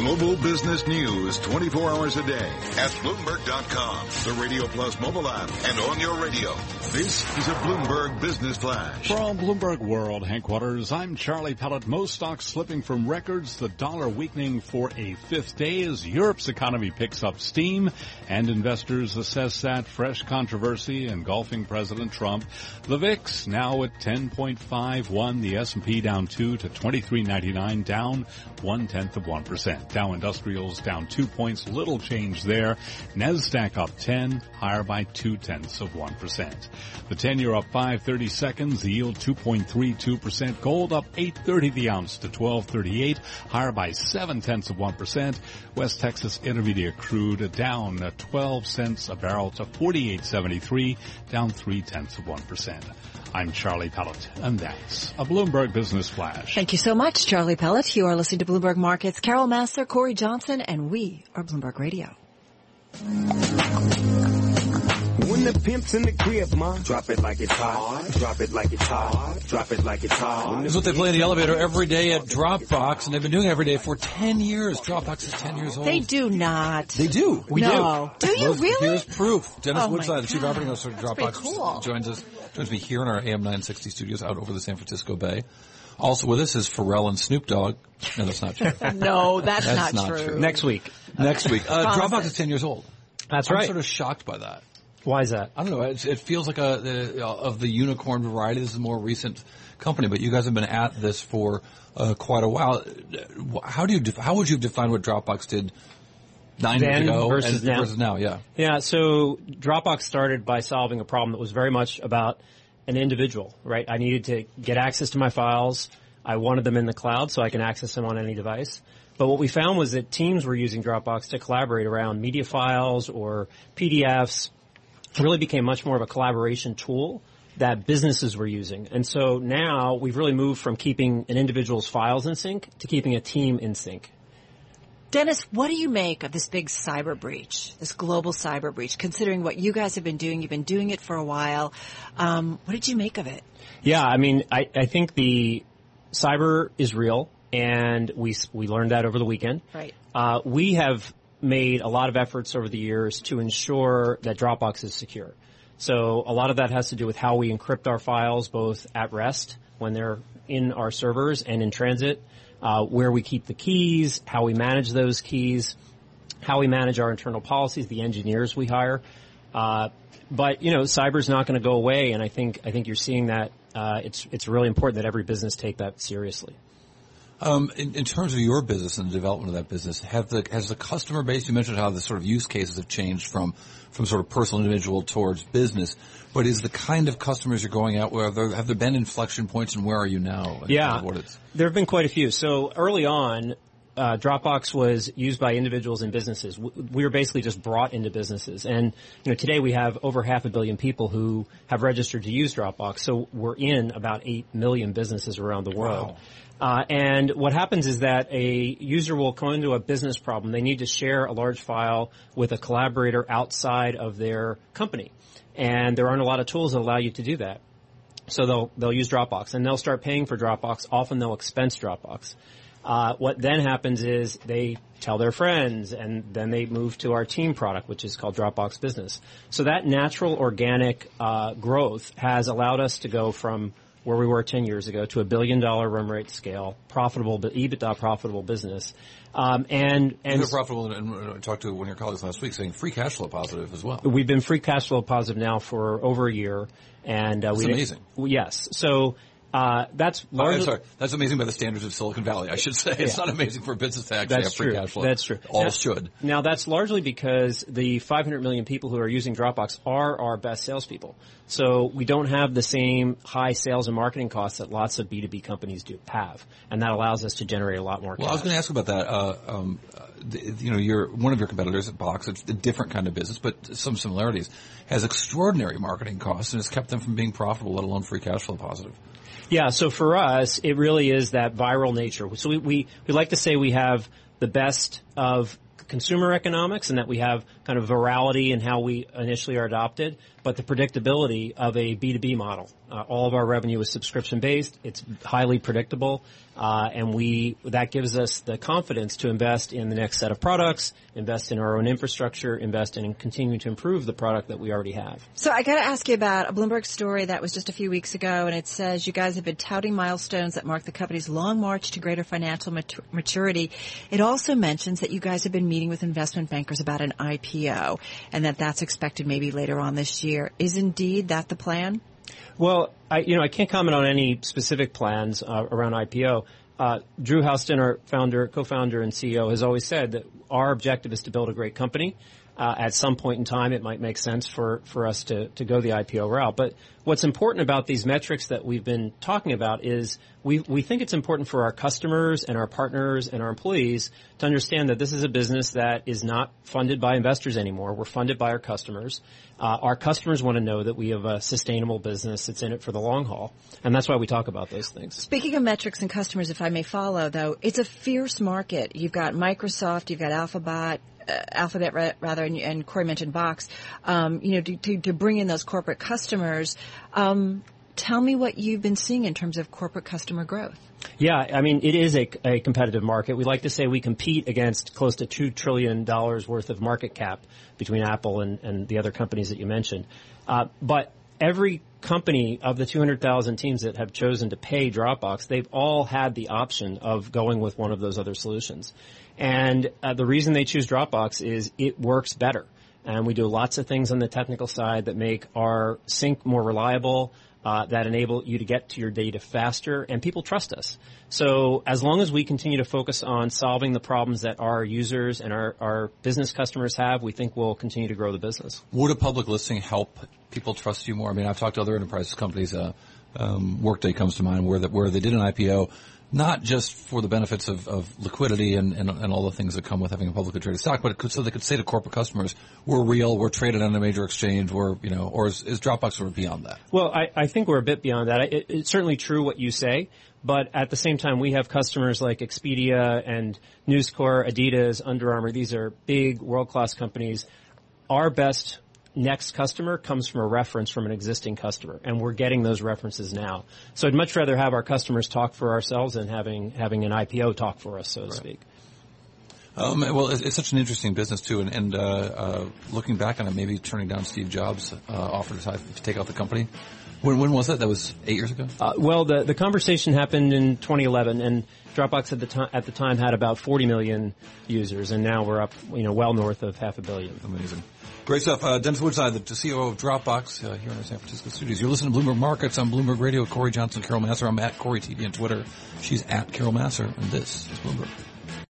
Global business news 24 hours a day at Bloomberg.com, the Radio Plus mobile app, and on your radio. This is a Bloomberg Business Flash. From Bloomberg World headquarters, I'm Charlie Pellet. Most stocks slipping from records, the dollar weakening for a fifth day as Europe's economy picks up steam and investors assess that fresh controversy engulfing President Trump. The VIX now at 10.51, the S&P down 2 to 23.99, down one tenth of 1%. Dow Industrials down two points, little change there. NASDAQ up 10, higher by two tenths of 1%. The 10 year up 530 seconds, the yield 2.32%. Gold up 830 the ounce to 1238, higher by seven tenths of 1%. West Texas Intermediate crude down 12 cents a barrel to 48.73, down three tenths of 1%. I'm Charlie Pellet, and that's a Bloomberg Business Flash. Thank you so much, Charlie Pellet. You are listening to Bloomberg Markets. Carol Massar, Cory Johnson, and we are Bloomberg Radio. When the pimp's in the crib, ma, drop it like it's hot. Drop it like it's hot. Drop it like it's hot. This is what they play in the elevator every day at Dropbox, and they've been doing it every day for 10 years. Dropbox is 10 years old. They do not. They do. We no. do. Do you Here's- really? Here's proof. Dennis Oh Woodside, the chief God. operating officer of Dropbox, cool. joins us joins me here in our AM 960 studios out over the San Francisco Bay. Also with us is Pharrell and Snoop Dogg. No, that's not true. No, that's, That's not, not true. true. Next week. Next week. Uh, Dropbox is 10 years old. That's I'm right. sort of shocked by that. Why is that? I don't know. It, it feels like a the, uh, of the unicorn variety. This is a more recent company, but you guys have been at this for uh, quite a while. How do you def- how would you define what Dropbox did nine years ago versus now? Versus now, yeah. Yeah, so Dropbox started by solving a problem that was very much about an individual, right? I needed to get access to my files. I wanted them in the cloud so I can access them on any device. But what we found was that teams were using Dropbox to collaborate around media files or PDFs. Really became much more of a collaboration tool that businesses were using. And so now we've really moved from keeping an individual's files in sync to keeping a team in sync. Dennis, what do you make of this big cyber breach, this global cyber breach, considering what you guys have been doing? You've been doing it for a while. Um, what did you make of it? Yeah, I mean, I, I think the cyber is real, and we we learned that over the weekend. Right. Uh, we have made a lot of efforts over the years to ensure that Dropbox is secure. So a lot of that has to do with how we encrypt our files, both at rest when they're in our servers and in transit, uh, where we keep the keys, how we manage those keys, how we manage our internal policies, the engineers we hire. Uh, but you know, cyber's not going to go away, and I think I think you're seeing that. Uh, it's it's really important that every business take that seriously. Um, in, in terms of your business and the development of that business, have the has the customer base? You mentioned how the sort of use cases have changed from from sort of personal individual towards business. But is the kind of customers you're going out with? There, have there been inflection points, and where are you now? Yeah, what it's there have been quite a few. So early on, uh, Dropbox was used by individuals and businesses. We were basically just brought into businesses, and you know today we have over half a billion people who have registered to use Dropbox. So we're in about eight million businesses around the world. Uh, and what happens is that a user will come into a business problem. They need to share a large file with a collaborator outside of their company. And there aren't a lot of tools that allow you to do that. So they'll they'll use Dropbox and they'll start paying for Dropbox. Often they'll expense Dropbox. Uh, what then happens is they tell their friends, and then they move to our team product, which is called Dropbox Business. So that natural organic uh, growth has allowed us to go from where we were 10 years ago to a billion dollar run rate scale, profitable, but EBITDA profitable business. Um, and, and You're profitable, and, and I talked to one of your colleagues last week saying free cash flow positive as well. We've been free cash flow positive now for over a year, and uh, we amazing. Yes, so uh, that's Oh, I'm largely. sorry. That's amazing by the standards of Silicon Valley, I should say. It's Yeah. not amazing for a business to actually That's have free true. cash flow. That's true. All Now- should. Now that's largely because the 500 million people who are using Dropbox are our best salespeople. So we don't have the same high sales and marketing costs that lots of B2B companies do have, and that allows us to generate a lot more. Well, I was going to ask about that. Uh, um, you know, your one of your competitors at Box, it's a different kind of business, but some similarities, has extraordinary marketing costs and has kept them from being profitable, let alone free cash flow positive. Yeah, so for us, it really is that viral nature. So we, we, we like to say we have the best of consumer economics and that we have kind of virality in how we initially are adopted, but the predictability of a B2B model. Uh, all of our revenue is subscription based. It's highly predictable. Uh, and we, that gives us the confidence to invest in the next set of products, invest in our own infrastructure, invest in continuing to improve the product that we already have. So I got to ask you about a Bloomberg story that was just a few weeks ago, and it says you guys have been touting milestones that mark the company's long march to greater financial maturity. It also mentions that you guys have been meeting with investment bankers about an IPO, and that that's expected maybe later on this year. Is indeed that the plan? Well, I, you know, I can't comment on any specific plans uh, around IPO. Uh, Drew Houston, our founder, co-founder, and CEO, has always said that our objective is to build a great company. Uh, at some point in time, it might make sense for, for us to, to go the IPO route. But what's important about these metrics that we've been talking about is we, we think it's important for our customers and our partners and our employees to understand that this is a business that is not funded by investors anymore. We're funded by our customers. Uh, our customers want to know that we have a sustainable business that's in it for the long haul. And that's why we talk about those things. Speaking of metrics and customers, if I may follow though, it's a fierce market. You've got Microsoft, you've got Alphabet, Alphabet rather, and, and, Cory mentioned Box, um, you know, to, to, to, bring in those corporate customers. Um, tell me what you've been seeing in terms of corporate customer growth. Yeah, I mean, it is a, a, competitive market. We like to say we compete against close to $2 trillion worth of market cap between Apple and, and the other companies that you mentioned. Uh, but every company of the 200,000 teams that have chosen to pay Dropbox, they've all had the option of going with one of those other solutions. And uh, the reason they choose Dropbox is it works better. And we do lots of things on the technical side that make our sync more reliable, uh, that enable you to get to your data faster, and people trust us. So as long as we continue to focus on solving the problems that our users and our, our business customers have, we think we'll continue to grow the business. Would a public listing help people trust you more? I mean, I've talked to other enterprise companies. Uh, um, Workday comes to mind, where that where they did an IPO not just for the benefits of, of liquidity and, and, and, all the things that come with having a publicly traded stock, but could, so they could say to corporate customers, we're real, we're traded on a major exchange, we're, you know, or is, is Dropbox sort of beyond that? Well, I, I think we're a bit beyond that. It, it's certainly true what you say, but at the same time, we have customers like Expedia and News Corp, Adidas, Under Armour. These are big world-class companies. Our best next customer comes from a reference from an existing customer, and we're getting those references now. So I'd much rather have our customers talk for ourselves than having having an IPO talk for us, so to speak. Um, well, it's, it's, such an interesting business too, and, and uh, uh, looking back on it, maybe turning down Steve Jobs' uh, offer to, to, take out the company. When, when was that? That was eight years ago. Uh, well, the the conversation happened in 2011, and Dropbox at the time at the time had about 40 million users, and now we're up, you know, well north of half a billion. Amazing. Great stuff. Uh, Dennis Woodside, the CEO of Dropbox uh, here in our San Francisco studios. You're listening to Bloomberg Markets on Bloomberg Radio Cory Johnson, Carol Massar. I'm at Cory TV on Twitter. She's at Carol Massar, and this is Bloomberg.